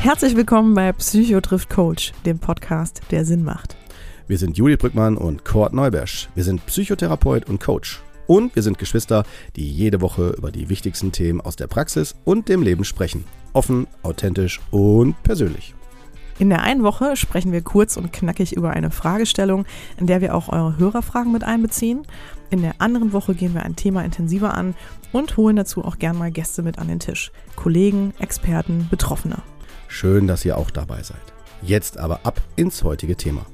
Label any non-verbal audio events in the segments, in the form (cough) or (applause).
Herzlich willkommen bei Psycho trifft Coach, dem Podcast, der Sinn macht. Wir sind Juli Brückmann und Kurt Neubersch. Wir sind Psychotherapeut und Coach. Und wir sind Geschwister, die jede Woche über die wichtigsten Themen aus der Praxis und dem Leben sprechen. Offen, authentisch und persönlich. In der einen Woche sprechen wir kurz und knackig über eine Fragestellung, in der wir auch eure Hörerfragen mit einbeziehen. In der anderen Woche gehen wir ein Thema intensiver an und holen dazu auch gern mal Gäste mit an den Tisch. Kollegen, Experten, Betroffene. Schön, dass ihr auch dabei seid. Jetzt aber ab ins heutige Thema.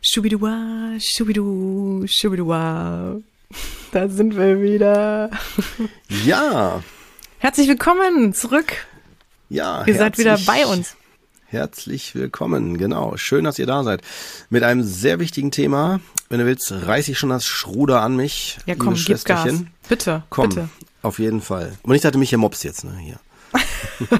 Schubidua, schubidu, schubidua. Da sind wir wieder. Ja. Herzlich willkommen zurück. Ja. Ihr seid wieder bei uns. Herzlich willkommen, genau. Schön, dass ihr da seid. Mit einem sehr wichtigen Thema. Wenn du willst, reiß ich schon das Schruder an mich. Ja, komm, gib Gas. Bitte, komm, bitte. Auf jeden Fall. Und ich dachte mich hier Mops jetzt, ne, hier. (laughs) ja,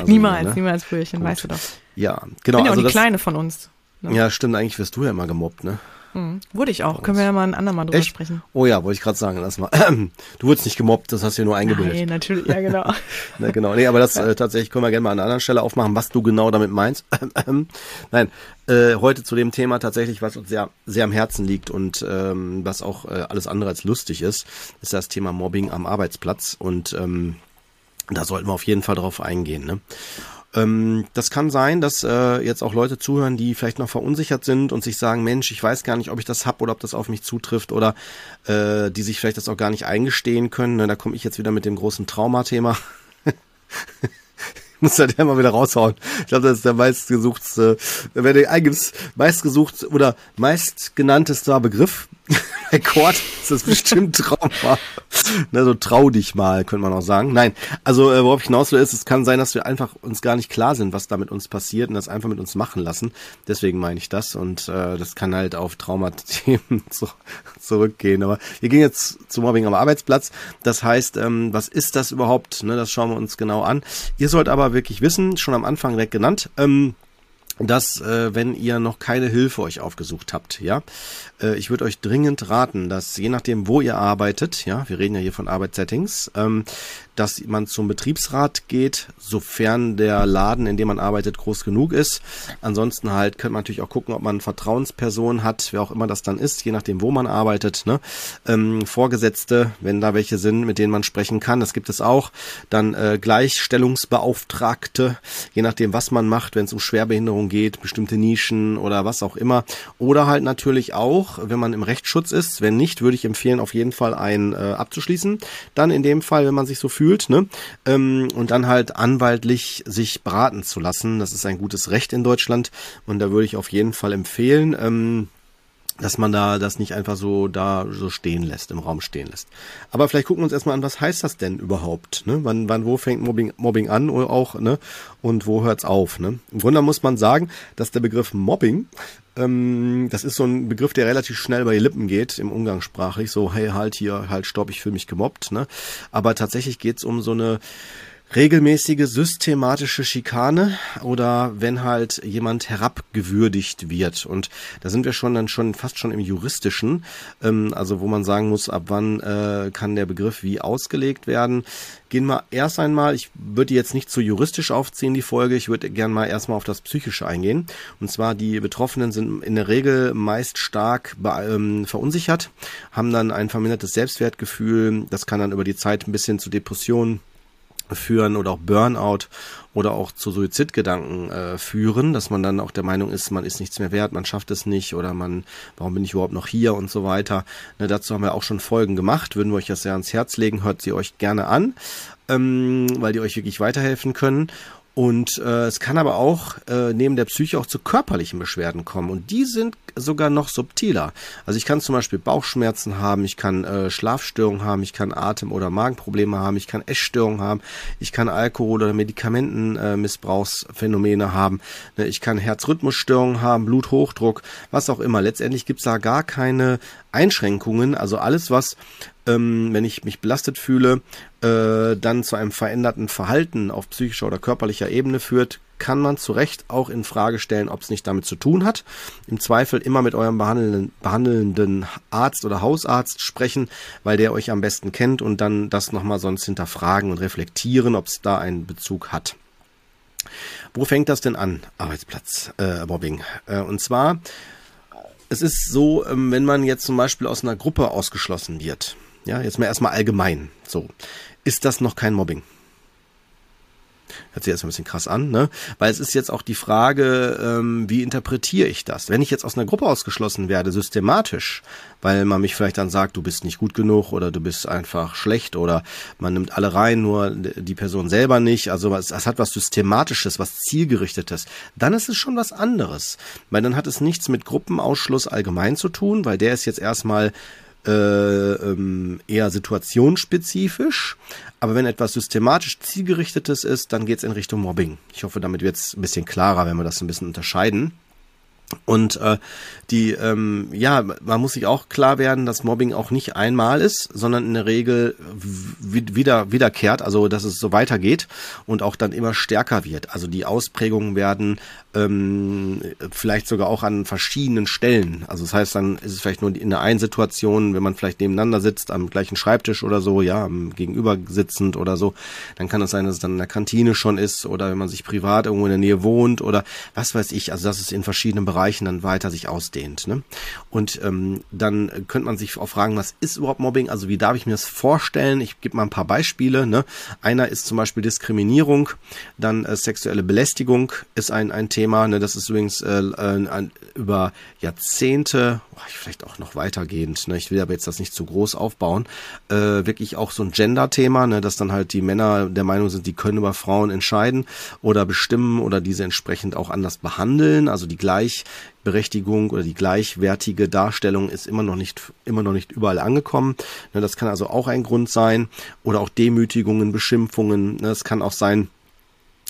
also, niemals, ne? niemals, Brüderchen, weißt du doch. Ja, genau. Ich bin ja also auch die Kleine von uns. Ne? Ja, stimmt, eigentlich wirst du ja immer gemobbt, ne? Mhm. Wurde ich auch. Können wir ja mal ein andermal drüber Echt? sprechen. Oh ja, wollte ich gerade sagen. Lass mal. (clears throat) Du wurdest nicht gemobbt, das hast du ja nur eingebildet. Nein, natürlich, ja genau. (laughs) ne, genau. Nee, aber das äh, tatsächlich können wir gerne mal an einer anderen Stelle aufmachen, was du genau damit meinst. (clears throat) Nein, äh, heute zu dem Thema tatsächlich, was uns sehr, sehr am Herzen liegt und ähm, was auch äh, alles andere als lustig ist, ist das Thema Mobbing am Arbeitsplatz. Und ähm, da sollten wir auf jeden Fall drauf eingehen. Ne? Ähm, das kann sein, dass äh, jetzt auch Leute zuhören, die vielleicht noch verunsichert sind und sich sagen, Mensch, ich weiß gar nicht, ob ich das hab oder ob das auf mich zutrifft oder äh, die sich vielleicht das auch gar nicht eingestehen können. Ne, da komme ich jetzt wieder mit dem großen Traumathema. (laughs) muss halt immer wieder raushauen. Ich glaube, das ist der meistgesuchtste, wenn du eingibst, meistgesucht oder meistgenanntester Begriff (laughs) bei Kord ist das bestimmt (laughs) Trauma. Ne, so trau dich mal, könnte man auch sagen. Nein, also äh, worauf ich hinaus will, ist, es kann sein, dass wir einfach uns gar nicht klar sind, was da mit uns passiert und das einfach mit uns machen lassen. Deswegen meine ich das und äh, das kann halt auf Traumathemen (laughs) zu, zurückgehen. Aber wir gehen jetzt zum Mobbing am Arbeitsplatz. Das heißt, ähm, was ist das überhaupt? Ne, das schauen wir uns genau an. Ihr sollt aber wirklich wissen, schon am Anfang direkt genannt, ähm, dass äh, wenn ihr noch keine Hilfe euch aufgesucht habt, ja, äh, ich würde euch dringend raten, dass je nachdem, wo ihr arbeitet, ja, wir reden ja hier von Arbeitssettings, ähm, dass man zum Betriebsrat geht, sofern der Laden, in dem man arbeitet, groß genug ist. Ansonsten halt könnte man natürlich auch gucken, ob man Vertrauenspersonen hat, wer auch immer das dann ist, je nachdem, wo man arbeitet. Ne? Ähm, Vorgesetzte, wenn da welche sind, mit denen man sprechen kann, das gibt es auch. Dann äh, Gleichstellungsbeauftragte, je nachdem, was man macht, wenn es um Schwerbehinderung geht, bestimmte Nischen oder was auch immer. Oder halt natürlich auch, wenn man im Rechtsschutz ist. Wenn nicht, würde ich empfehlen, auf jeden Fall einen äh, abzuschließen. Dann in dem Fall, wenn man sich so fühlt, fühlt, ne? Ähm, und dann halt anwaltlich sich beraten zu lassen. Das ist ein gutes Recht in Deutschland und da würde ich auf jeden Fall empfehlen, ähm, dass man da das nicht einfach so da so stehen lässt, im Raum stehen lässt. Aber vielleicht gucken wir uns erstmal an, was heißt das denn überhaupt? Ne? Wann, wann, wo fängt Mobbing, Mobbing an oder auch, ne? Und wo hört's auf? Ne? Im Grunde muss man sagen, dass der Begriff Mobbing ähm, das ist so ein Begriff, der relativ schnell bei die Lippen geht, im Umgangssprachlich. So, hey, halt hier, halt, stopp, ich fühle mich gemobbt. Ne? Aber tatsächlich geht's um so eine regelmäßige systematische Schikane oder wenn halt jemand herabgewürdigt wird. Und da sind wir schon dann schon fast schon im juristischen, ähm, also wo man sagen muss, ab wann äh, kann der Begriff wie ausgelegt werden. Gehen wir erst einmal, ich würde jetzt nicht zu juristisch aufziehen, die Folge, ich würde gern mal erstmal auf das Psychische eingehen. Und zwar die Betroffenen sind in der Regel meist stark ähm, verunsichert, haben dann ein vermindertes Selbstwertgefühl, das kann dann über die Zeit ein bisschen zu Depressionen führen oder auch Burnout oder auch zu Suizidgedanken äh, führen, dass man dann auch der Meinung ist, man ist nichts mehr wert, man schafft es nicht oder man, warum bin ich überhaupt noch hier und so weiter. Ne, dazu haben wir auch schon Folgen gemacht, würden wir euch das sehr ans Herz legen, hört sie euch gerne an, ähm, weil die euch wirklich weiterhelfen können. Und äh, es kann aber auch äh, neben der Psyche auch zu körperlichen Beschwerden kommen. Und die sind sogar noch subtiler. Also ich kann zum Beispiel Bauchschmerzen haben, ich kann äh, Schlafstörungen haben, ich kann Atem- oder Magenprobleme haben, ich kann Essstörungen haben, ich kann Alkohol- oder Medikamentenmissbrauchsphänomene äh, haben, ne, ich kann Herzrhythmusstörungen haben, Bluthochdruck, was auch immer. Letztendlich gibt's da gar keine Einschränkungen, also alles, was, ähm, wenn ich mich belastet fühle, äh, dann zu einem veränderten Verhalten auf psychischer oder körperlicher Ebene führt, kann man zu Recht auch in Frage stellen, ob es nicht damit zu tun hat. Im Zweifel immer mit eurem behandelnden, behandelnden Arzt oder Hausarzt sprechen, weil der euch am besten kennt und dann das nochmal sonst hinterfragen und reflektieren, ob es da einen Bezug hat. Wo fängt das denn an? Arbeitsplatz, äh, Mobbing. Äh, und zwar, es ist so, ähm, wenn man jetzt zum Beispiel aus einer Gruppe ausgeschlossen wird, ja, jetzt mal erstmal allgemein, so, ist das noch kein Mobbing. Hört sich erstmal ein bisschen krass an, ne? Weil es ist jetzt auch die Frage, ähm, wie interpretiere ich das? Wenn ich jetzt aus einer Gruppe ausgeschlossen werde, systematisch, weil man mich vielleicht dann sagt, du bist nicht gut genug oder du bist einfach schlecht oder man nimmt alle rein, nur die Person selber nicht. Also es, es hat was Systematisches, was Zielgerichtetes. Dann ist es schon was anderes. Weil dann hat es nichts mit Gruppenausschluss allgemein zu tun, weil der ist jetzt erstmal äh, ähm, eher situationsspezifisch. Aber wenn etwas systematisch zielgerichtetes ist, dann geht es in Richtung Mobbing. Ich hoffe, damit wird es ein bisschen klarer, wenn wir das ein bisschen unterscheiden. Und äh, die, ähm, ja, man muss sich auch klar werden, dass Mobbing auch nicht einmal ist, sondern in der Regel wieder wiederkehrt, also dass es so weitergeht und auch dann immer stärker wird. Also die Ausprägungen werden ähm, vielleicht sogar auch an verschiedenen Stellen. Also das heißt, dann ist es vielleicht nur in der einen Situation, wenn man vielleicht nebeneinander sitzt, am gleichen Schreibtisch oder so, ja, gegenüber sitzend oder so, dann kann es sein, dass es dann in der Kantine schon ist oder wenn man sich privat irgendwo in der Nähe wohnt oder was weiß ich. Also dass es in verschiedenen Bereichen dann weiter sich ausdehnt. Ne? Und ähm, dann könnte man sich auch fragen, was ist überhaupt Mobbing? Also wie darf ich mir das vorstellen? Ich gebe mal ein paar Beispiele. Ne? Einer ist zum Beispiel Diskriminierung, dann äh, sexuelle Belästigung ist ein, ein Thema. Ne? Das ist übrigens äh, äh, über Jahrzehnte, oh, vielleicht auch noch weitergehend, ne? ich will aber jetzt das nicht zu groß aufbauen, äh, wirklich auch so ein Gender-Thema, ne? dass dann halt die Männer der Meinung sind, die können über Frauen entscheiden oder bestimmen oder diese entsprechend auch anders behandeln. Also die Gleichberechtigung oder die gleichwertige Darstellung ist immer noch nicht immer noch nicht überall angekommen. Ne? Das kann also auch ein Grund sein oder auch Demütigungen, Beschimpfungen. Ne? Das kann auch sein,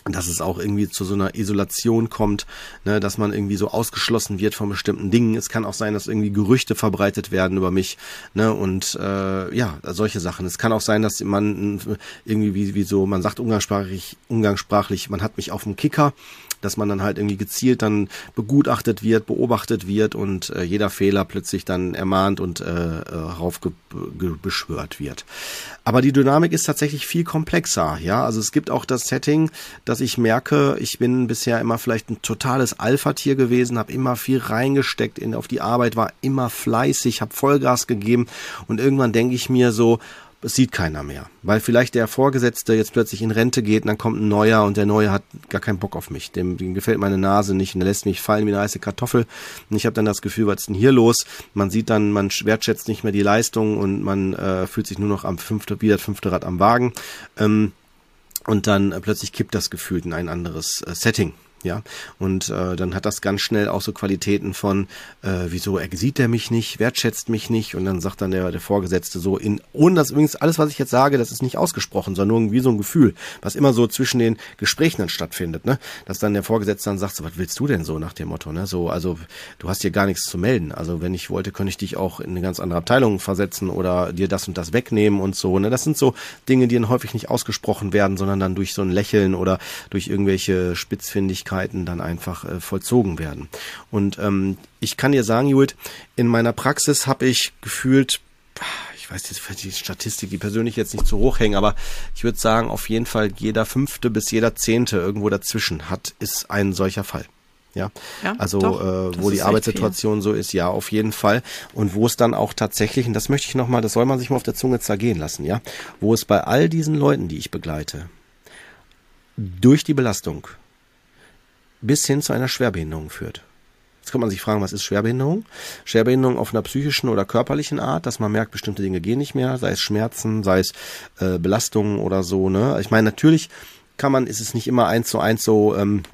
dass es auch irgendwie zu so einer Isolation kommt, ne, dass man irgendwie so ausgeschlossen wird von bestimmten Dingen. Es kann auch sein, dass irgendwie Gerüchte verbreitet werden über mich, ne, und äh, ja, solche Sachen. Es kann auch sein, dass man irgendwie wie, wie so, man sagt umgangssprachlich, umgangssprachlich, man hat mich auf dem Kicker, dass man dann halt irgendwie gezielt dann begutachtet wird, beobachtet wird und äh, jeder Fehler plötzlich dann ermahnt und äh, heraufbeschwört wird. Aber die Dynamik ist tatsächlich viel komplexer, ja. Also es gibt auch das Setting, dass ich merke, ich bin bisher immer vielleicht ein totales Alpha-Tier gewesen, habe immer viel reingesteckt in auf die Arbeit, war immer fleißig, habe Vollgas gegeben und irgendwann denke ich mir so, es sieht keiner mehr. Weil vielleicht der Vorgesetzte jetzt plötzlich in Rente geht und dann kommt ein neuer und der neue hat gar keinen Bock auf mich. Dem, dem gefällt meine Nase nicht und der lässt mich fallen wie eine heiße Kartoffel. Und ich habe dann das Gefühl, was ist denn hier los? Man sieht dann, man wertschätzt nicht mehr die Leistung und man äh, fühlt sich nur noch am fünfte, wie das fünfte Rad am Wagen. Ähm, und dann äh, plötzlich kippt das Gefühl in ein anderes äh, Setting. Ja, und äh, dann hat das ganz schnell auch so Qualitäten von, äh, wieso er sieht er mich nicht, wertschätzt mich nicht? Und dann sagt dann der, der Vorgesetzte so in, ohne das übrigens alles, was ich jetzt sage, das ist nicht ausgesprochen, sondern nur irgendwie so ein Gefühl, was immer so zwischen den Gesprächen dann stattfindet, ne, dass dann der Vorgesetzte dann sagt, so, was willst du denn so nach dem Motto, ne, so, also du hast hier gar nichts zu melden, also wenn ich wollte, könnte ich dich auch in eine ganz andere Abteilung versetzen oder dir das und das wegnehmen und so, ne, das sind so Dinge, die dann häufig nicht ausgesprochen werden, sondern dann durch so ein Lächeln oder durch irgendwelche Spitzfindigkeiten Tätigkeiten dann einfach äh, vollzogen werden. Und ähm, ich kann dir sagen, Jult, in meiner Praxis habe ich gefühlt, ich weiß jetzt die Statistik, die persönlich jetzt nicht zu hoch hängen, aber ich würde sagen, auf jeden Fall jeder fünfte bis jeder zehnte irgendwo dazwischen hat, ist ein solcher Fall. Ja, ja also doch, äh, wo die Arbeitssituation so ist, ja, auf jeden Fall. Und wo es dann auch tatsächlich, und das möchte ich nochmal, das soll man sich mal auf der Zunge zergehen lassen, ja, wo es bei all diesen Leuten, die ich begleite, durch die Belastung bis hin zu einer Schwerbehinderung führt. Jetzt kann man sich fragen, was ist Schwerbehinderung? Schwerbehinderung auf einer psychischen oder körperlichen Art, dass man merkt, bestimmte Dinge gehen nicht mehr, sei es Schmerzen, sei es äh, Belastungen oder so. Ne? Ich meine, natürlich kann man, ist es nicht immer eins zu eins so ähm,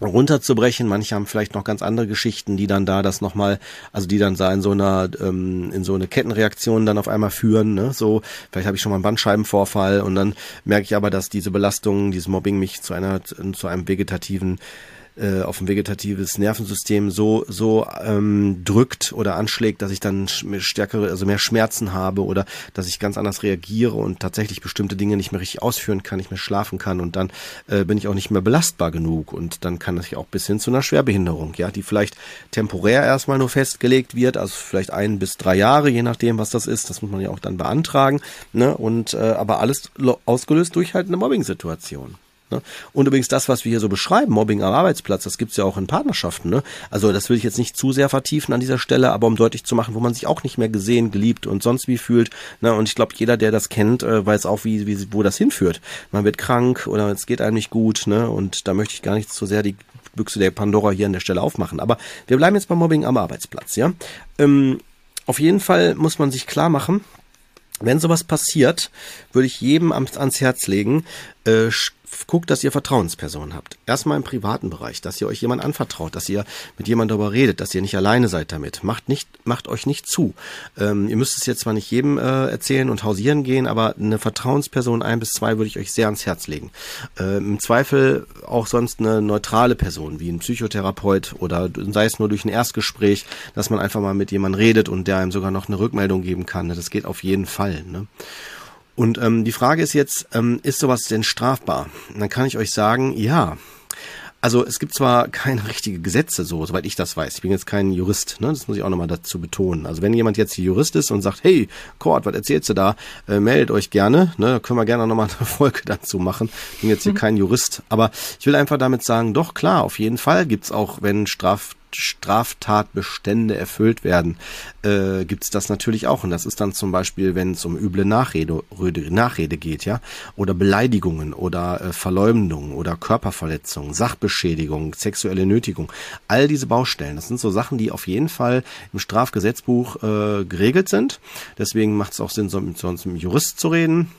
runterzubrechen. Manche haben vielleicht noch ganz andere Geschichten, die dann da das nochmal, also die dann da in so einer, ähm, in so eine Kettenreaktion dann auf einmal führen. Ne? So, vielleicht habe ich schon mal einen Bandscheibenvorfall und dann merke ich aber, dass diese Belastung, dieses Mobbing mich zu einer, zu einem vegetativen äh, auf ein vegetatives Nervensystem so so ähm, drückt oder anschlägt, dass ich dann stärkere, also mehr Schmerzen habe oder dass ich ganz anders reagiere und tatsächlich bestimmte Dinge nicht mehr richtig ausführen kann, nicht mehr schlafen kann und dann äh, bin ich auch nicht mehr belastbar genug und dann kann das ja auch bis hin zu einer Schwerbehinderung, ja, die vielleicht temporär erstmal nur festgelegt wird, also vielleicht ein bis drei Jahre, je nachdem, was das ist. Das muss man ja auch dann beantragen, ne? Und äh, aber alles ausgelöst durch halt eine Mobbing-Situation. Ne? Und übrigens das, was wir hier so beschreiben, Mobbing am Arbeitsplatz, das gibt's ja auch in Partnerschaften. Ne? Also das will ich jetzt nicht zu sehr vertiefen an dieser Stelle, aber um deutlich zu machen, wo man sich auch nicht mehr gesehen, geliebt und sonst wie fühlt. Ne? Und ich glaube, jeder, der das kennt, äh, weiß auch, wie, wie, wo das hinführt. Man wird krank oder es geht einem nicht gut. Ne? Und da möchte ich gar nicht so sehr die Büchse der Pandora hier an der Stelle aufmachen. Aber wir bleiben jetzt beim Mobbing am Arbeitsplatz. Ja. Ähm, auf jeden Fall muss man sich klar machen, wenn sowas passiert, würde ich jedem ans Herz legen, äh, guckt, dass ihr Vertrauenspersonen habt. Erstmal im privaten Bereich, dass ihr euch jemand anvertraut, dass ihr mit jemandem darüber redet, dass ihr nicht alleine seid damit. Macht nicht, macht euch nicht zu. Ähm, ihr müsst es jetzt zwar nicht jedem äh, erzählen und hausieren gehen, aber eine Vertrauensperson ein bis zwei würde ich euch sehr ans Herz legen. Äh, Im Zweifel auch sonst eine neutrale Person, wie ein Psychotherapeut oder sei es nur durch ein Erstgespräch, dass man einfach mal mit jemandem redet und der einem sogar noch eine Rückmeldung geben kann. Das geht auf jeden Fall. Ne? Und ähm, die Frage ist jetzt, ähm, ist sowas denn strafbar? Und dann kann ich euch sagen, ja. Also es gibt zwar (laughs) keine richtige Gesetze, so soweit ich das weiß. Ich bin jetzt kein Jurist, ne? Das muss ich auch nochmal dazu betonen. Also wenn jemand jetzt Jurist ist und sagt, hey, Kurt, was erzählst du da? Äh, meldet euch gerne, ne? Da können wir gerne nochmal (laughs) eine Folge dazu machen. Ich bin jetzt hier mhm. kein Jurist, aber ich will einfach damit sagen, doch klar, auf jeden Fall gibt's auch, wenn Straf Straftatbestände erfüllt werden, äh, gibt es das natürlich auch. Und das ist dann zum Beispiel, wenn es um üble Nachrede, Nachrede geht, ja, oder Beleidigungen oder äh, Verleumdung oder Körperverletzung, Sachbeschädigung, sexuelle Nötigung. All diese Baustellen, das sind so Sachen, die auf jeden Fall im Strafgesetzbuch äh, geregelt sind. Deswegen macht es auch Sinn, so mit so einem Jurist zu reden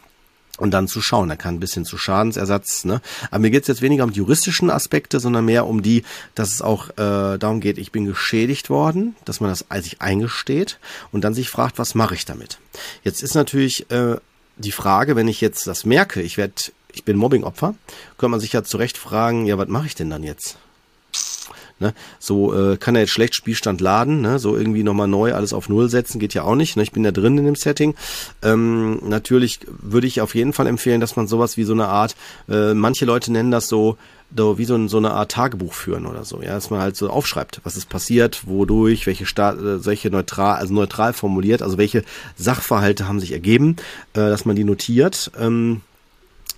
und dann zu schauen. Er kann ein bisschen zu Schadensersatz. Ne? Aber mir geht es jetzt weniger um die juristischen Aspekte, sondern mehr um die, dass es auch äh, darum geht, ich bin geschädigt worden, dass man das sich eingesteht und dann sich fragt, was mache ich damit? Jetzt ist natürlich äh, die Frage, wenn ich jetzt das merke, ich werde, ich bin Mobbingopfer, könnte man sich ja zurecht fragen, ja, was mache ich denn dann jetzt? Ne? So äh, kann er jetzt schlecht Spielstand laden, ne? so irgendwie nochmal neu alles auf Null setzen, geht ja auch nicht. Ne? Ich bin ja drin in dem Setting. Ähm, natürlich würde ich auf jeden Fall empfehlen, dass man sowas wie so eine Art, äh, manche Leute nennen das so, wie so, so eine Art Tagebuch führen oder so, ja, dass man halt so aufschreibt, was ist passiert, wodurch, welche Staat, äh, solche neutral, also neutral formuliert, also welche Sachverhalte haben sich ergeben, äh, dass man die notiert. Ähm,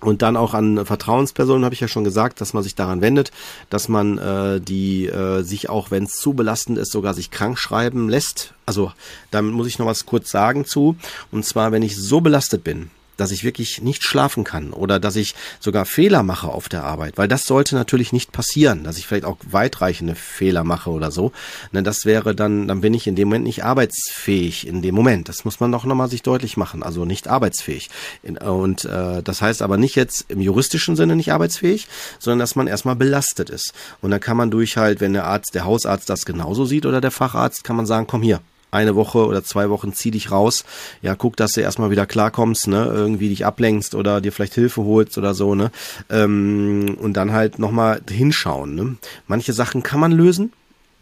und dann auch an Vertrauenspersonen habe ich ja schon gesagt, dass man sich daran wendet, dass man äh, die äh, sich auch, wenn es zu belastend ist, sogar sich krank schreiben lässt. Also damit muss ich noch was kurz sagen zu. Und zwar, wenn ich so belastet bin, dass ich wirklich nicht schlafen kann oder dass ich sogar Fehler mache auf der Arbeit, weil das sollte natürlich nicht passieren, dass ich vielleicht auch weitreichende Fehler mache oder so. Ne, das wäre dann, dann bin ich in dem Moment nicht arbeitsfähig in dem Moment. Das muss man doch nochmal sich deutlich machen, also nicht arbeitsfähig. Und äh, das heißt aber nicht jetzt im juristischen Sinne nicht arbeitsfähig, sondern dass man erstmal belastet ist. Und dann kann man durch halt, wenn der Arzt, der Hausarzt das genauso sieht oder der Facharzt, kann man sagen, komm hier, eine Woche oder zwei Wochen zieh dich raus. Ja, guck, dass du erstmal wieder klarkommst, ne, irgendwie dich ablenkst oder dir vielleicht Hilfe holst oder so, ne. Ähm, und dann halt nochmal hinschauen. Ne? Manche Sachen kann man lösen,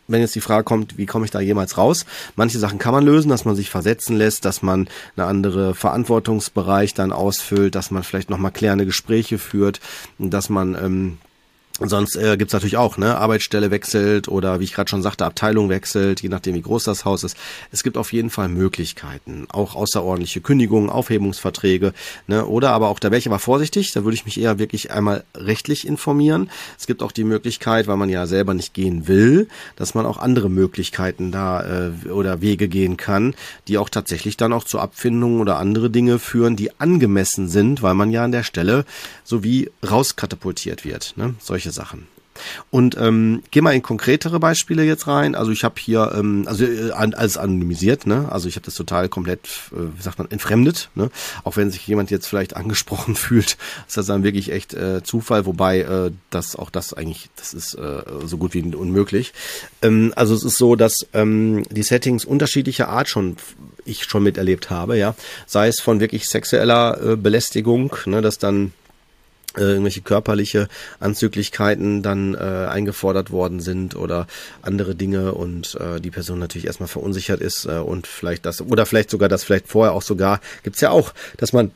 wenn jetzt die Frage kommt, wie komme ich da jemals raus? Manche Sachen kann man lösen, dass man sich versetzen lässt, dass man eine andere Verantwortungsbereich dann ausfüllt, dass man vielleicht nochmal klärende Gespräche führt, dass man ähm, Sonst äh, gibt natürlich auch, ne, Arbeitsstelle wechselt oder wie ich gerade schon sagte, Abteilung wechselt, je nachdem wie groß das Haus ist. Es gibt auf jeden Fall Möglichkeiten, auch außerordentliche Kündigungen, Aufhebungsverträge, ne, oder aber auch da ich aber vorsichtig, da würde ich mich eher wirklich einmal rechtlich informieren. Es gibt auch die Möglichkeit, weil man ja selber nicht gehen will, dass man auch andere Möglichkeiten da äh, oder Wege gehen kann, die auch tatsächlich dann auch zu Abfindungen oder andere Dinge führen, die angemessen sind, weil man ja an der Stelle so wie rauskatapultiert wird, ne, solche solche Sachen. Und ähm, geh mal in konkretere Beispiele jetzt rein. Also ich habe hier, ähm, also äh, alles anonymisiert, ne? Also ich habe das total komplett, äh, wie sagt man, entfremdet, ne? Auch wenn sich jemand jetzt vielleicht angesprochen (laughs) fühlt, ist das dann wirklich echt äh, Zufall, wobei äh, das auch das eigentlich, das ist äh, so gut wie unmöglich. Ähm, also es ist so, dass ähm, die Settings unterschiedlicher Art schon ich schon miterlebt habe, ja. Sei es von wirklich sexueller äh, Belästigung, ne, dass dann äh, irgendwelche körperliche Anzüglichkeiten dann äh, eingefordert worden sind oder andere Dinge und äh, die Person natürlich erstmal verunsichert ist äh, und vielleicht das oder vielleicht sogar das vielleicht vorher auch sogar gibt's ja auch, dass man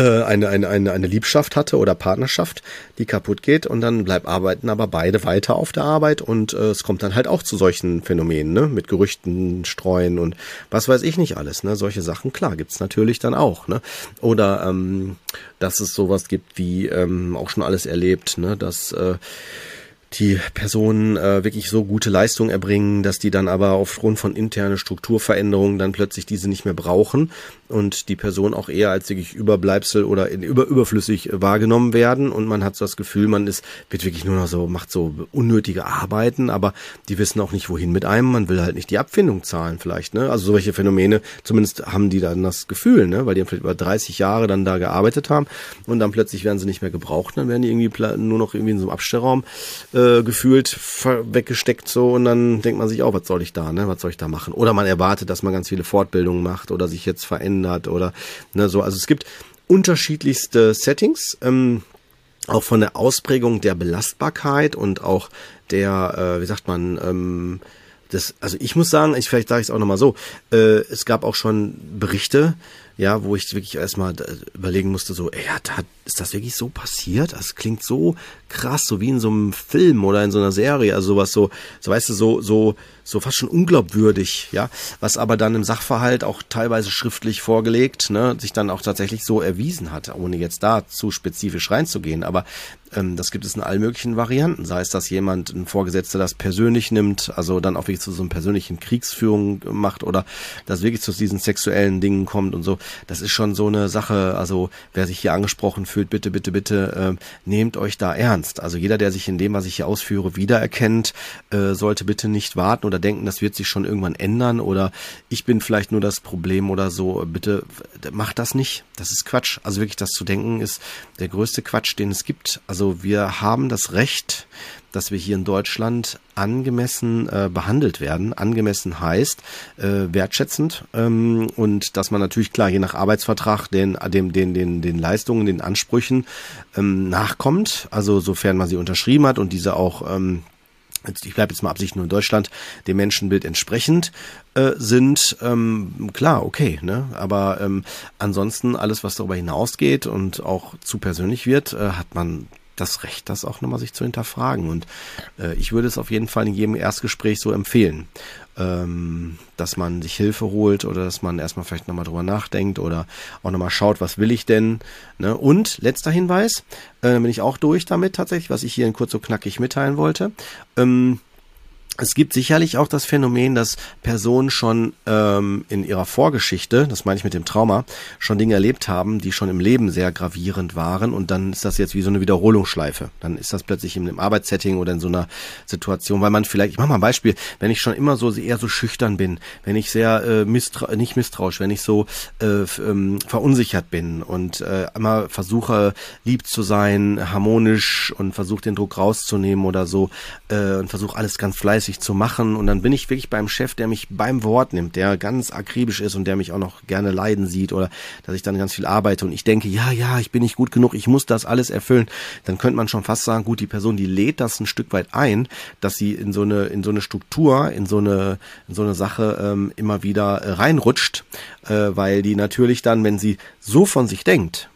eine, eine, eine, eine Liebschaft hatte oder Partnerschaft, die kaputt geht und dann bleibt arbeiten aber beide weiter auf der Arbeit und äh, es kommt dann halt auch zu solchen Phänomenen, ne? Mit Gerüchten streuen und was weiß ich nicht alles, ne? Solche Sachen, klar, gibt's natürlich dann auch, ne? Oder ähm, dass es sowas gibt wie ähm, auch schon alles erlebt, ne? Dass äh, die Personen äh, wirklich so gute Leistung erbringen, dass die dann aber aufgrund von internen Strukturveränderungen dann plötzlich diese nicht mehr brauchen und die Person auch eher als wirklich Überbleibsel oder in, über, überflüssig wahrgenommen werden und man hat so das Gefühl, man ist, wird wirklich nur noch so, macht so unnötige Arbeiten, aber die wissen auch nicht, wohin mit einem, man will halt nicht die Abfindung zahlen vielleicht, ne? Also solche Phänomene, zumindest haben die dann das Gefühl, ne? Weil die vielleicht über 30 Jahre dann da gearbeitet haben und dann plötzlich werden sie nicht mehr gebraucht, dann werden die irgendwie nur noch irgendwie in so einem Abstellraum äh, gefühlt weggesteckt so und dann denkt man sich auch, was soll ich da, ne? Was soll ich da machen? Oder man erwartet, dass man ganz viele Fortbildungen macht oder sich jetzt verändert verändert oder ne, so. Also es gibt unterschiedlichste Settings. Ähm, auch von der Ausprägung der Belastbarkeit und auch der, äh, wie sagt man, ähm, das, also ich muss sagen, ich vielleicht sage ich es auch nochmal so, äh, es gab auch schon Berichte, ja, wo ich wirklich erstmal überlegen musste, so, ey, hat, hat, ist das wirklich so passiert? Das klingt so krass, so wie in so einem Film oder in so einer Serie, also sowas so, so weißt du, so, so, so fast schon unglaubwürdig, ja, was aber dann im Sachverhalt auch teilweise schriftlich vorgelegt, ne, sich dann auch tatsächlich so erwiesen hat, ohne jetzt da zu spezifisch reinzugehen, aber ähm, das gibt es in allen möglichen Varianten, sei es, dass jemand, ein Vorgesetzter das persönlich nimmt, also dann auch wirklich zu so einer persönlichen Kriegsführung macht oder dass wirklich zu diesen sexuellen Dingen kommt und so, das ist schon so eine Sache, also wer sich hier angesprochen fühlt, bitte, bitte, bitte, äh, nehmt euch da ernst, also jeder, der sich in dem, was ich hier ausführe, wiedererkennt, äh, sollte bitte nicht warten oder denken, das wird sich schon irgendwann ändern oder ich bin vielleicht nur das Problem oder so. Bitte macht das nicht. Das ist Quatsch. Also wirklich das zu denken ist der größte Quatsch, den es gibt. Also wir haben das Recht, dass wir hier in Deutschland angemessen äh, behandelt werden. Angemessen heißt äh, wertschätzend ähm, und dass man natürlich klar je nach Arbeitsvertrag den dem den den den Leistungen, den Ansprüchen ähm, nachkommt. Also sofern man sie unterschrieben hat und diese auch ähm, ich bleibe jetzt mal absichtlich nur in Deutschland, dem Menschenbild entsprechend äh, sind, ähm, klar, okay, ne? Aber ähm, ansonsten alles, was darüber hinausgeht und auch zu persönlich wird, äh, hat man das Recht, das auch nochmal sich zu hinterfragen. Und äh, ich würde es auf jeden Fall in jedem Erstgespräch so empfehlen, ähm, dass man sich Hilfe holt oder dass man erstmal vielleicht nochmal drüber nachdenkt oder auch nochmal schaut, was will ich denn. Ne? Und letzter Hinweis, äh, bin ich auch durch damit tatsächlich, was ich hier in kurz so knackig mitteilen wollte. Ähm, es gibt sicherlich auch das Phänomen, dass Personen schon ähm, in ihrer Vorgeschichte, das meine ich mit dem Trauma, schon Dinge erlebt haben, die schon im Leben sehr gravierend waren und dann ist das jetzt wie so eine Wiederholungsschleife. Dann ist das plötzlich im Arbeitssetting oder in so einer Situation, weil man vielleicht, ich mache mal ein Beispiel, wenn ich schon immer so eher so schüchtern bin, wenn ich sehr äh, mistra nicht misstrauisch, wenn ich so äh, ähm, verunsichert bin und äh, immer versuche lieb zu sein, harmonisch und versuche den Druck rauszunehmen oder so äh, und versuche alles ganz fleißig fleißig zu machen. Und dann bin ich wirklich beim Chef, der mich beim Wort nimmt, der ganz akribisch ist und der mich auch noch gerne leiden sieht oder dass ich dann ganz viel arbeite und ich denke, ja, ja, ich bin nicht gut genug, ich muss das alles erfüllen, dann könnte man schon fast sagen, gut, die Person, die lädt das ein Stück weit ein, dass sie in so eine in so eine Struktur, in so eine in so eine Sache ähm, immer wieder äh, reinrutscht, äh, weil die natürlich dann, wenn sie so von sich denkt,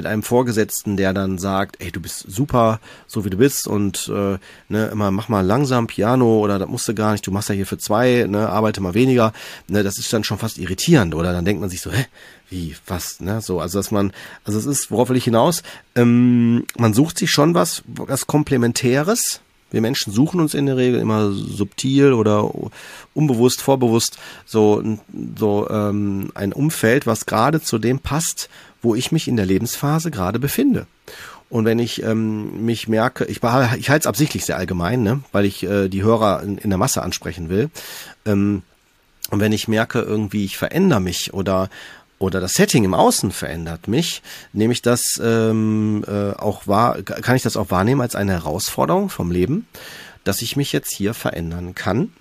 mit einem Vorgesetzten, der dann sagt, ey, du bist super, so wie du bist und äh, ne, immer mach mal langsam Piano oder das musst du gar nicht, du machst ja hier für zwei, ne, arbeite mal weniger, ne, das ist dann schon fast irritierend oder? Dann denkt man sich so, hä, wie, was, ne, so, also dass man, also es ist, worauf will ich hinaus, ähm, man sucht sich schon was, was Komplementäres, wir Menschen suchen uns in der Regel immer subtil oder unbewusst, vorbewusst so, so ähm, ein Umfeld, was gerade zu dem passt, wo ich mich in der Lebensphase gerade befinde. Und wenn ich ähm, mich merke, ich, ich halte es absichtlich sehr allgemein, ne, weil ich äh, die Hörer in, in der Masse ansprechen will. Ähm, und wenn ich merke, irgendwie ich verändere mich oder oder das Setting im Außen verändert mich, nehme ich das ähm, äh, auch wahr, kann ich das auch wahrnehmen als eine Herausforderung vom Leben, dass ich mich jetzt hier verändern kann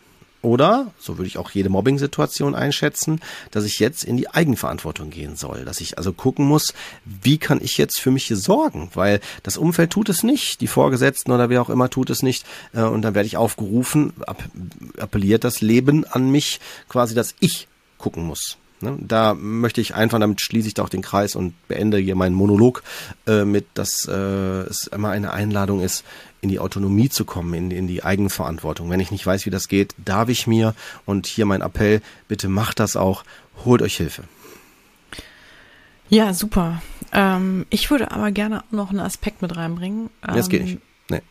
Oder, so würde ich auch jede Mobbing-Situation einschätzen, dass ich jetzt in die Eigenverantwortung gehen soll. Dass ich also gucken muss, wie kann ich jetzt für mich hier sorgen? Weil das Umfeld tut es nicht, die Vorgesetzten oder wer auch immer tut es nicht. Äh, und dann werde ich aufgerufen, appelliert das Leben an mich, quasi, dass ich gucken muss. Ne? Da möchte ich einfach, damit schließe ich da auch den Kreis und beende hier meinen Monolog äh, mit, dass äh, es immer eine Einladung ist, in die Autonomie zu kommen, in, in die Eigenverantwortung. Wenn ich nicht weiß, wie das geht, darf ich mir und hier mein Appell, bitte macht das auch, holt euch Hilfe. Ja, super. Ähm, ich würde aber gerne noch einen Aspekt mit reinbringen. Ähm, das geht nicht. Nee.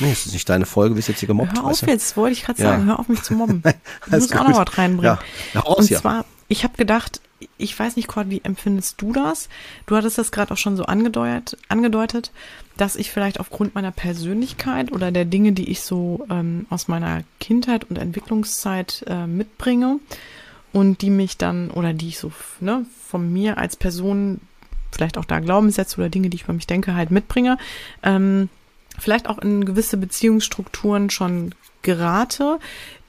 Nee, es ist nicht deine Folge, bist jetzt hier gemobbt. Hör auf jetzt, wollte ich gerade sagen, hör auf mich zu mobben. (laughs) Ich muss auch noch was reinbringen. Ja, aus, Und zwar, ich habe gedacht, ich weiß nicht, Cord, wie empfindest du das? Du hattest das gerade auch schon so angedeutet, angedeutet, dass ich vielleicht aufgrund meiner Persönlichkeit oder der Dinge, die ich so ähm, aus meiner Kindheit und Entwicklungszeit äh, mitbringe und die mich dann oder die ich so ne, von mir als Person vielleicht auch da Glaubenssätze oder Dinge, die ich über mich denke, halt mitbringe, ähm, vielleicht auch in gewisse Beziehungsstrukturen schon gerate,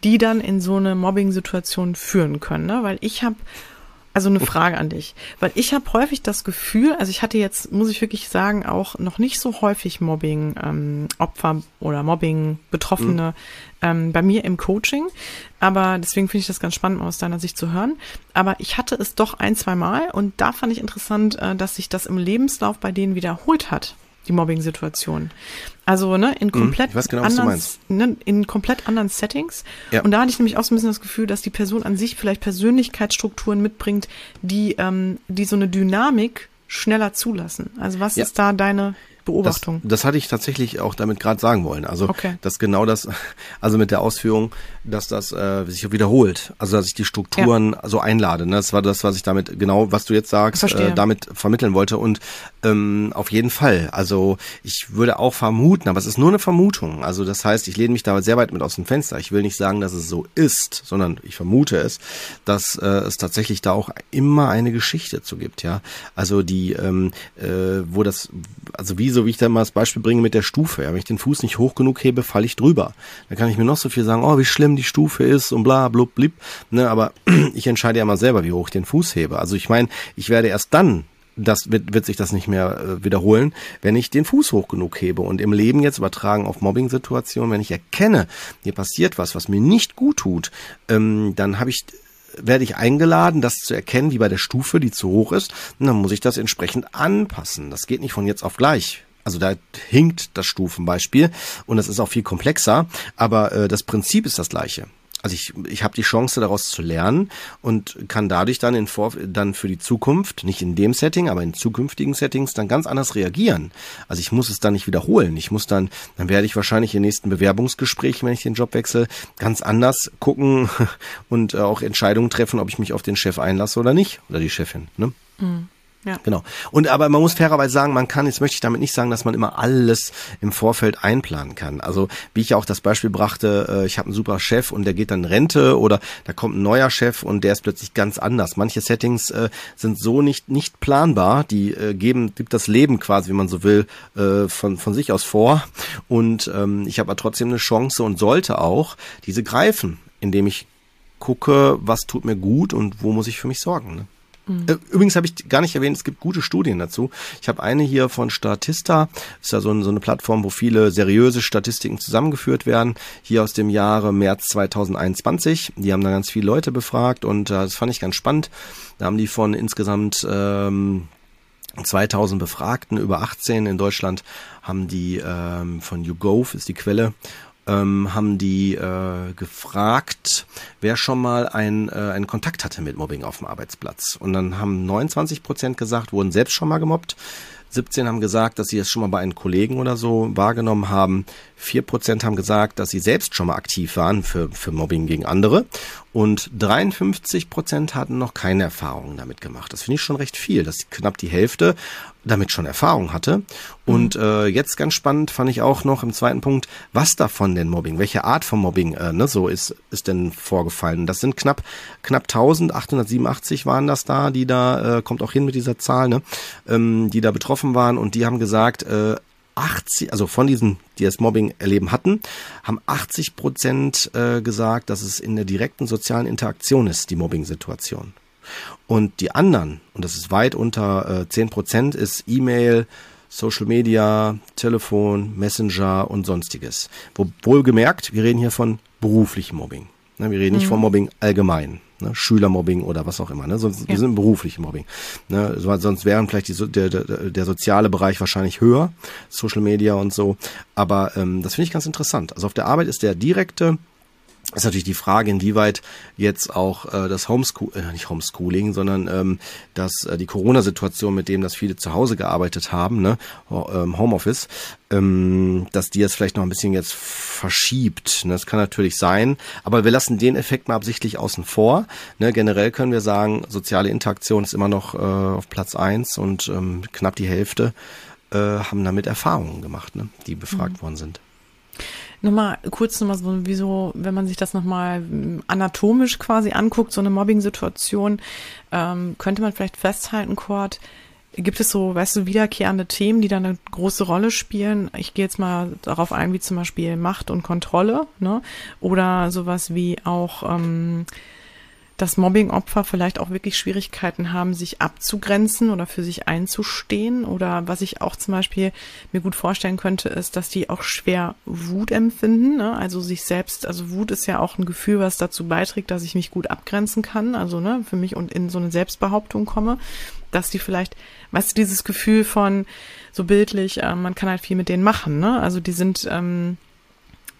die dann in so eine Mobbing-Situation führen können. Ne? Weil ich habe also eine Frage an dich, weil ich habe häufig das Gefühl, also ich hatte jetzt, muss ich wirklich sagen, auch noch nicht so häufig Mobbing-Opfer ähm, oder Mobbing-Betroffene mhm. ähm, bei mir im Coaching, aber deswegen finde ich das ganz spannend, aus deiner Sicht zu hören. Aber ich hatte es doch ein, zwei Mal und da fand ich interessant, äh, dass sich das im Lebenslauf bei denen wiederholt hat die Mobbing-Situation. Also ne, in mhm. komplett genau, anderen, ne, in komplett anderen Settings. Ja. Und da hatte ich nämlich auch so ein bisschen das Gefühl, dass die Person an sich vielleicht Persönlichkeitsstrukturen mitbringt, die, ähm, die so eine Dynamik schneller zulassen. Also was ja. ist da deine Beobachtung. Das, das hatte ich tatsächlich auch damit gerade sagen wollen. Also okay. dass genau das, also mit der Ausführung, dass das äh, sich wiederholt. Also dass ich die Strukturen ja. so einlade. Ne? Das war das, was ich damit genau, was du jetzt sagst, äh, damit vermitteln wollte. Und ähm, auf jeden Fall. Also ich würde auch vermuten, aber es ist nur eine Vermutung. Also das heißt, ich lehne mich da sehr weit mit aus dem Fenster. Ich will nicht sagen, dass es so ist, sondern ich vermute es, dass äh, es tatsächlich da auch immer eine Geschichte zu gibt. Ja, also die, ähm, äh, wo das, also wie so wie ich da mal das Beispiel bringe mit der Stufe. Ja, wenn ich den Fuß nicht hoch genug hebe, falle ich drüber. Da kann ich mir noch so viel sagen, oh, wie schlimm die Stufe ist und bla blub blib. Ne, aber (clears throat) ich entscheide ja mal selber, wie hoch ich den Fuß hebe. Also ich meine, ich werde erst dann das wird, wird sich das nicht mehr äh, wiederholen, wenn ich den Fuß hoch genug hebe. Und im Leben jetzt übertragen auf Mobbing-Situationen, wenn ich erkenne, hier passiert was, was mir nicht gut tut, ähm, dann habe ich werde ich eingeladen, das zu erkennen, wie bei der Stufe, die zu hoch ist. Und dann muss ich das entsprechend anpassen. Das geht nicht von jetzt auf gleich. Also da hinkt das Stufenbeispiel und das ist auch viel komplexer, aber äh, das Prinzip ist das gleiche. Also ich, ich habe die Chance daraus zu lernen und kann dadurch dann in Vor dann für die Zukunft, nicht in dem Setting, aber in zukünftigen Settings dann ganz anders reagieren. Also ich muss es dann nicht wiederholen. Ich muss dann, dann werde ich wahrscheinlich im nächsten Bewerbungsgespräch, wenn ich den Job wechsle, ganz anders gucken (laughs) und äh, auch Entscheidungen treffen, ob ich mich auf den Chef einlasse oder nicht oder die Chefin. Ne? Mhm. Ja. Genau. Und aber man muss fairerweise sagen, man kann, jetzt möchte ich damit nicht sagen, dass man immer alles im Vorfeld einplanen kann. Also wie ich ja auch das Beispiel brachte, äh, ich habe einen super Chef und der geht dann in Rente oder da kommt ein neuer Chef und der ist plötzlich ganz anders. Manche Settings äh, sind so nicht nicht planbar, die äh, geben gibt das Leben quasi, wie man so will, äh, von von sich aus vor. Und ähm, ich habe aber trotzdem eine Chance und sollte auch diese greifen, indem ich gucke, was tut mir gut und wo muss ich für mich sorgen. Ne? Mhm. Übrigens habe ich gar nicht erwähnt, es gibt gute Studien dazu. Ich habe eine hier von Statista, das ist ja so, ein, so, eine Plattform, wo viele seriöse Statistiken zusammengeführt werden, hier aus dem Jahre März 2021. Die haben da ganz viele Leute befragt und äh, das fand ich ganz spannend. Da haben die von insgesamt ähm, 2000 Befragten über 18 in Deutschland haben die ähm, von YouGov ist die Quelle ähm, haben die äh, gefragt, wer schon mal ein, äh, einen Kontakt hatte mit Mobbing auf dem Arbeitsplatz. Und dann haben 29 Prozent gesagt, wurden selbst schon mal gemobbt. 17 haben gesagt, dass sie es schon mal bei einem Kollegen oder so wahrgenommen haben. 4% haben gesagt, dass sie selbst schon mal aktiv waren für, für Mobbing gegen andere. Und 53% hatten noch keine Erfahrungen damit gemacht. Das finde ich schon recht viel, dass knapp die Hälfte damit schon Erfahrung hatte. Und mhm. äh, jetzt ganz spannend fand ich auch noch im zweiten Punkt, was davon denn Mobbing, welche Art von Mobbing äh, ne, so ist, ist denn vorgefallen. Das sind knapp knapp 1887 waren das da, die da, äh, kommt auch hin mit dieser Zahl, ne, ähm, die da betroffen waren und die haben gesagt, äh, 80, also von diesen, die das Mobbing erleben hatten, haben 80 Prozent äh, gesagt, dass es in der direkten sozialen Interaktion ist, die Mobbing-Situation. Und die anderen, und das ist weit unter äh, 10 Prozent, ist E-Mail, Social Media, Telefon, Messenger und sonstiges. Wohl gemerkt, wir reden hier von beruflichem Mobbing. Ne, wir reden nicht mhm. von Mobbing allgemein. Ne, Schülermobbing oder was auch immer. Ne? Sonst, ja. Wir sind beruflichem Mobbing. Ne? Sonst wären vielleicht die, der, der, der soziale Bereich wahrscheinlich höher, Social Media und so. Aber ähm, das finde ich ganz interessant. Also auf der Arbeit ist der direkte ist natürlich die Frage, inwieweit jetzt auch äh, das Homeschool, äh, nicht Homeschooling, sondern ähm, dass äh, die Corona-Situation, mit dem, dass viele zu Hause gearbeitet haben, ne, ähm, Homeoffice, ähm, dass die jetzt vielleicht noch ein bisschen jetzt verschiebt. Ne? Das kann natürlich sein, aber wir lassen den Effekt mal absichtlich außen vor. Ne? Generell können wir sagen, soziale Interaktion ist immer noch äh, auf Platz eins und ähm, knapp die Hälfte äh, haben damit Erfahrungen gemacht, ne? die befragt mhm. worden sind. Nochmal kurz nochmal so, wieso, wenn man sich das nochmal hm, anatomisch quasi anguckt, so eine Mobbing-Situation, ähm, könnte man vielleicht festhalten, Kurt, gibt es so, weißt du, wiederkehrende Themen, die da eine große Rolle spielen? Ich gehe jetzt mal darauf ein, wie zum Beispiel Macht und Kontrolle, ne? Oder sowas wie auch ähm, dass Mobbing-Opfer vielleicht auch wirklich Schwierigkeiten haben, sich abzugrenzen oder für sich einzustehen. Oder was ich auch zum Beispiel mir gut vorstellen könnte, ist, dass die auch schwer Wut empfinden. Ne? Also sich selbst, also Wut ist ja auch ein Gefühl, was dazu beiträgt, dass ich mich gut abgrenzen kann. Also ne, für mich und in so eine Selbstbehauptung komme, dass die vielleicht, weißt du, dieses Gefühl von so bildlich, äh, man kann halt viel mit denen machen. Ne? Also die sind ähm,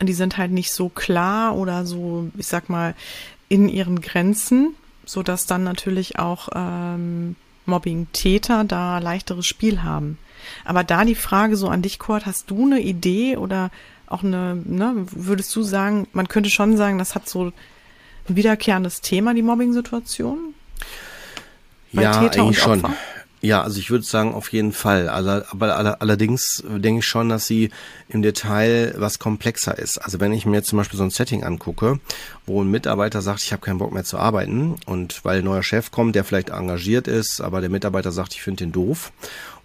die sind halt nicht so klar oder so, ich sag mal, in ihren Grenzen, so dass dann natürlich auch ähm, Mobbing-Täter da leichteres Spiel haben. Aber da die Frage so an dich, Kurt, hast du eine Idee oder auch eine, ne, würdest du sagen, man könnte schon sagen, das hat so ein wiederkehrendes Thema, die Mobbing-Situation? Ja, eigentlich schon. Ja, also ich würde sagen, auf jeden Fall. Also, aber allerdings denke ich schon, dass sie im Detail was komplexer ist. Also wenn ich mir zum Beispiel so ein Setting angucke, wo ein Mitarbeiter sagt, ich habe keinen Bock mehr zu arbeiten und weil ein neuer Chef kommt, der vielleicht engagiert ist, aber der Mitarbeiter sagt, ich finde den doof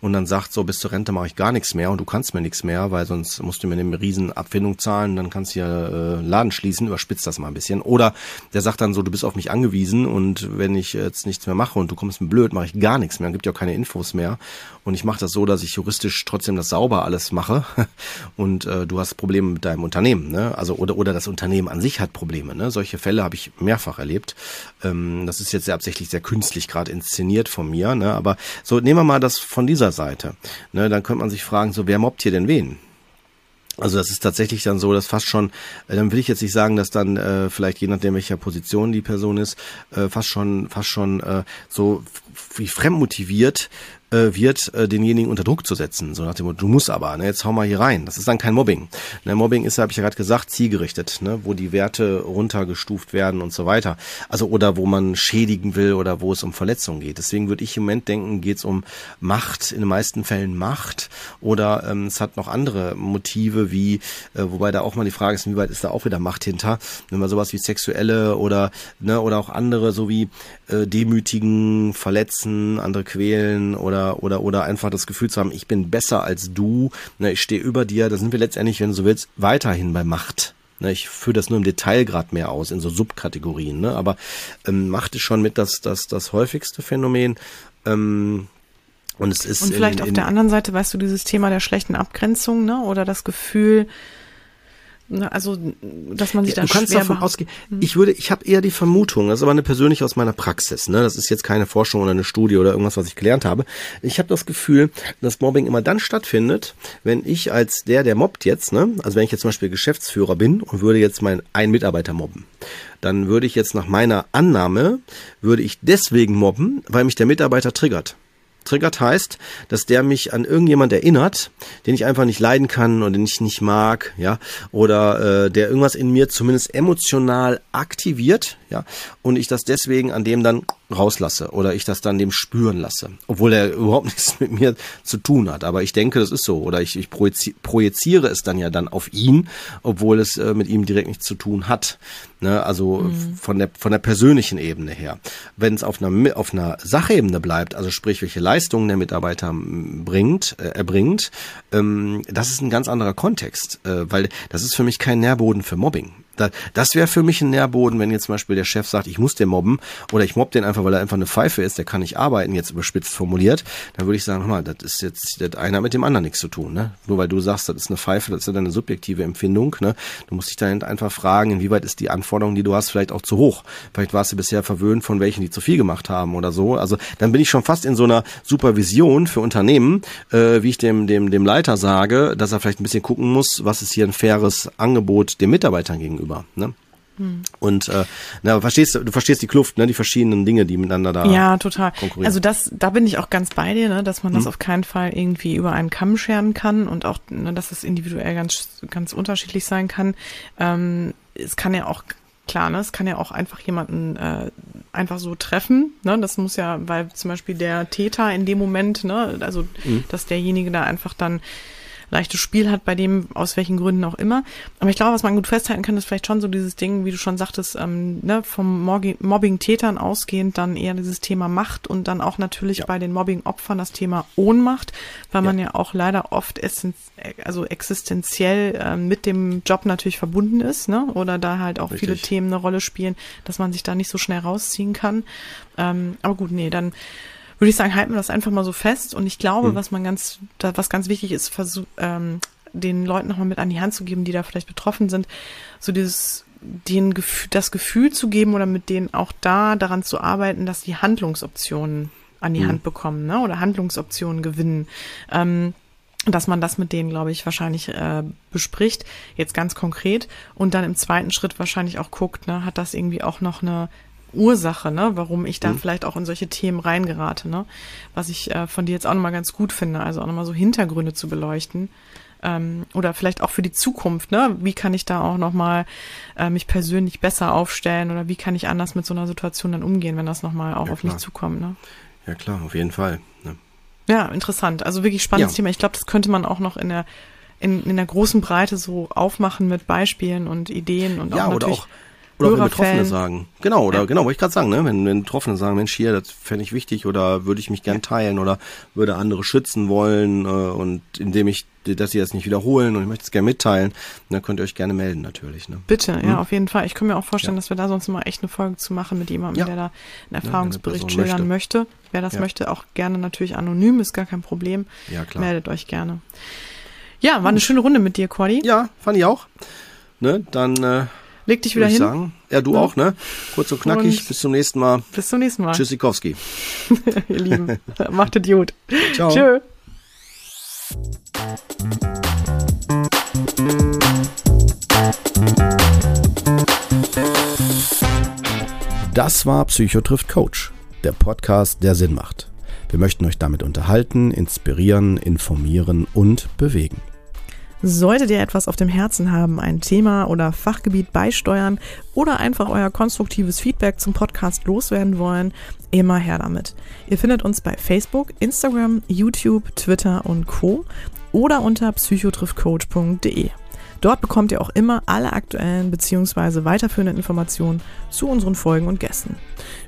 und dann sagt, so bis zur Rente mache ich gar nichts mehr und du kannst mir nichts mehr, weil sonst musst du mir eine riesen Abfindung zahlen, dann kannst du ja äh, Laden schließen, überspitzt das mal ein bisschen. Oder der sagt dann so, du bist auf mich angewiesen und wenn ich jetzt nichts mehr mache und du kommst mir blöd, mache ich gar nichts mehr, gibt ja auch keine Infos mehr. Und ich mache das so, dass ich juristisch trotzdem das sauber alles mache (laughs) und äh, du hast Probleme mit deinem Unternehmen, ne? Also oder oder das Unternehmen an sich hat Probleme, ne? Solche Fälle habe ich mehrfach erlebt. Ähm, das ist jetzt sehr absichtlich sehr künstlich gerade inszeniert von mir, ne? Aber so nehmen wir mal das von dieser Seite. Ne? Dann könnte man sich fragen, so wer mobbt hier denn wen? Also das ist tatsächlich dann so, dass fast schon, äh, dann will ich jetzt nicht sagen, dass dann äh, vielleicht je nachdem welcher Position die Person ist, äh, fast schon, fast schon äh, so wie fremdmotiviert äh, wird, äh, denjenigen unter Druck zu setzen. So nach dem Motto, du musst aber, ne, jetzt hau mal hier rein. Das ist dann kein Mobbing. Ne, Mobbing ist, habe ich ja gerade gesagt, zielgerichtet, ne, wo die Werte runtergestuft werden und so weiter. Also oder wo man schädigen will oder wo es um Verletzungen geht. Deswegen würde ich im Moment denken, geht es um Macht, in den meisten Fällen Macht oder ähm, es hat noch andere Motive wie, äh, wobei da auch mal die Frage ist, inwieweit ist da auch wieder Macht hinter, wenn man sowas wie sexuelle oder ne, oder auch andere so wie äh, demütigen, verletzen, andere quälen oder oder, oder, oder einfach das Gefühl zu haben, ich bin besser als du, ne, ich stehe über dir, da sind wir letztendlich, wenn du so willst, weiterhin bei Macht. Ne, ich führe das nur im Detail gerade mehr aus, in so Subkategorien, ne? aber ähm, Macht ist schon mit das, das, das häufigste Phänomen. Ähm, und es ist. Und vielleicht in, in, auf der anderen Seite, weißt du, dieses Thema der schlechten Abgrenzung, ne? Oder das Gefühl, also, dass man sich ja, da du kannst davon ausgehen. Hm. Ich würde, ich habe eher die Vermutung, das ist aber eine persönliche aus meiner Praxis. Ne? Das ist jetzt keine Forschung oder eine Studie oder irgendwas, was ich gelernt habe. Ich habe das Gefühl, dass Mobbing immer dann stattfindet, wenn ich als der, der mobbt jetzt, ne, also wenn ich jetzt zum Beispiel Geschäftsführer bin und würde jetzt meinen einen Mitarbeiter mobben, dann würde ich jetzt nach meiner Annahme würde ich deswegen mobben, weil mich der Mitarbeiter triggert triggert heißt, dass der mich an irgendjemand erinnert, den ich einfach nicht leiden kann und den ich nicht mag, ja, oder äh, der irgendwas in mir zumindest emotional aktiviert, ja, und ich das deswegen an dem dann rauslasse oder ich das dann dem spüren lasse, obwohl er überhaupt (laughs) nichts mit mir zu tun hat. Aber ich denke, das ist so. Oder ich, ich projiziere es dann ja dann auf ihn, obwohl es äh, mit ihm direkt nichts zu tun hat. Ne? Also mhm. von der von der persönlichen Ebene her. Wenn es auf einer auf einer Sachebene bleibt, also sprich, welche Leistungen der Mitarbeiter bringt, äh, erbringt, ähm, das ist ein ganz anderer Kontext, äh, weil das ist für mich kein Nährboden für Mobbing. Das wäre für mich ein Nährboden, wenn jetzt zum Beispiel der Chef sagt, ich muss den mobben oder ich mobb den einfach, weil er einfach eine Pfeife ist, der kann nicht arbeiten, jetzt überspitzt formuliert, dann würde ich sagen, mal, das ist jetzt das einer mit dem anderen nichts zu tun. Ne? Nur weil du sagst, das ist eine Pfeife, das ist ja deine subjektive Empfindung. Ne? Du musst dich dann einfach fragen, inwieweit ist die Anforderung, die du hast, vielleicht auch zu hoch. Vielleicht warst du bisher verwöhnt von welchen, die zu viel gemacht haben oder so. Also dann bin ich schon fast in so einer Supervision für Unternehmen, äh, wie ich dem, dem, dem Leiter sage, dass er vielleicht ein bisschen gucken muss, was ist hier ein faires Angebot den Mitarbeitern gegenüber über. Ne? Hm. Und äh, na, verstehst du verstehst die Kluft, ne, die verschiedenen Dinge, die miteinander da ja total. Konkurrieren. Also das, da bin ich auch ganz bei dir, ne, dass man das hm. auf keinen Fall irgendwie über einen Kamm scheren kann und auch, ne, dass es individuell ganz ganz unterschiedlich sein kann. Ähm, es kann ja auch klar, ne, es kann ja auch einfach jemanden äh, einfach so treffen, ne, das muss ja, weil zum Beispiel der Täter in dem Moment, ne, also hm. dass derjenige da einfach dann leichtes Spiel hat, bei dem aus welchen Gründen auch immer. Aber ich glaube, was man gut festhalten kann, ist vielleicht schon so dieses Ding, wie du schon sagtest, ähm, ne, vom Mobbing-Tätern ausgehend dann eher dieses Thema Macht und dann auch natürlich ja. bei den Mobbing-Opfern das Thema Ohnmacht, weil ja. man ja auch leider oft also existenziell äh, mit dem Job natürlich verbunden ist, ne? Oder da halt auch Richtig. viele Themen eine Rolle spielen, dass man sich da nicht so schnell rausziehen kann. Ähm, aber gut, nee, dann würde ich sagen, halten wir das einfach mal so fest. Und ich glaube, mhm. was man ganz, was ganz wichtig ist, versuch, ähm, den Leuten nochmal mit an die Hand zu geben, die da vielleicht betroffen sind, so dieses den Gefühl, das Gefühl zu geben oder mit denen auch da daran zu arbeiten, dass die Handlungsoptionen an die mhm. Hand bekommen, ne? Oder Handlungsoptionen gewinnen. Ähm, dass man das mit denen, glaube ich, wahrscheinlich äh, bespricht, jetzt ganz konkret und dann im zweiten Schritt wahrscheinlich auch guckt, ne, hat das irgendwie auch noch eine Ursache, ne, warum ich da mhm. vielleicht auch in solche Themen reingerate, ne? Was ich äh, von dir jetzt auch nochmal ganz gut finde, also auch nochmal so Hintergründe zu beleuchten. Ähm, oder vielleicht auch für die Zukunft, ne? Wie kann ich da auch nochmal äh, mich persönlich besser aufstellen oder wie kann ich anders mit so einer Situation dann umgehen, wenn das nochmal auch ja, auf klar. mich zukommt, ne? Ja klar, auf jeden Fall. Ne? Ja, interessant. Also wirklich spannendes ja. Thema. Ich glaube, das könnte man auch noch in der in, in der großen Breite so aufmachen mit Beispielen und Ideen und ja, auch natürlich. Oder auch wenn Betroffene sagen. Genau, oder ja. genau, wollte ich gerade sagen, ne? Wenn, wenn Betroffene sagen, Mensch, hier, das fände ich wichtig oder würde ich mich gern teilen oder würde andere schützen wollen äh, und indem ich, dass sie das nicht wiederholen und ich möchte es gerne mitteilen, dann könnt ihr euch gerne melden natürlich. Ne? Bitte, hm? ja, auf jeden Fall. Ich kann mir auch vorstellen, ja. dass wir da sonst mal echt eine Folge zu machen mit jemandem, ja. der da einen Erfahrungsbericht schildern möchte. möchte. Wer das möchte, auch gerne natürlich anonym, ist gar kein Problem. Ja, klar. Meldet euch gerne. Ja, war eine schöne Runde mit dir, Cordy. Ja, fand ich auch. Ne, dann äh, Leg dich wieder hin. Sagen. Ja, du ja. auch, ne? Kurz und knackig. Und bis zum nächsten Mal. Bis zum nächsten Mal. Tschüssikowski. (laughs) Ihr Lieben, (laughs) macht es gut. Ciao. Tschö. Das war Psychotrift Coach, der Podcast, der Sinn macht. Wir möchten euch damit unterhalten, inspirieren, informieren und bewegen. Solltet ihr etwas auf dem Herzen haben, ein Thema oder Fachgebiet beisteuern oder einfach euer konstruktives Feedback zum Podcast loswerden wollen, immer her damit. Ihr findet uns bei Facebook, Instagram, YouTube, Twitter und Co. oder unter psychotriffcoach.de. Dort bekommt ihr auch immer alle aktuellen bzw. weiterführenden Informationen zu unseren Folgen und Gästen.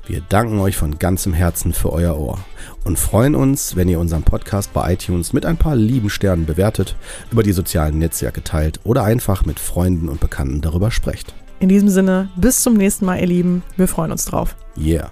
Wir danken euch von ganzem Herzen für euer Ohr und freuen uns, wenn ihr unseren Podcast bei iTunes mit ein paar lieben Sternen bewertet, über die sozialen Netzwerke teilt oder einfach mit Freunden und Bekannten darüber sprecht. In diesem Sinne, bis zum nächsten Mal, ihr Lieben. Wir freuen uns drauf. Yeah.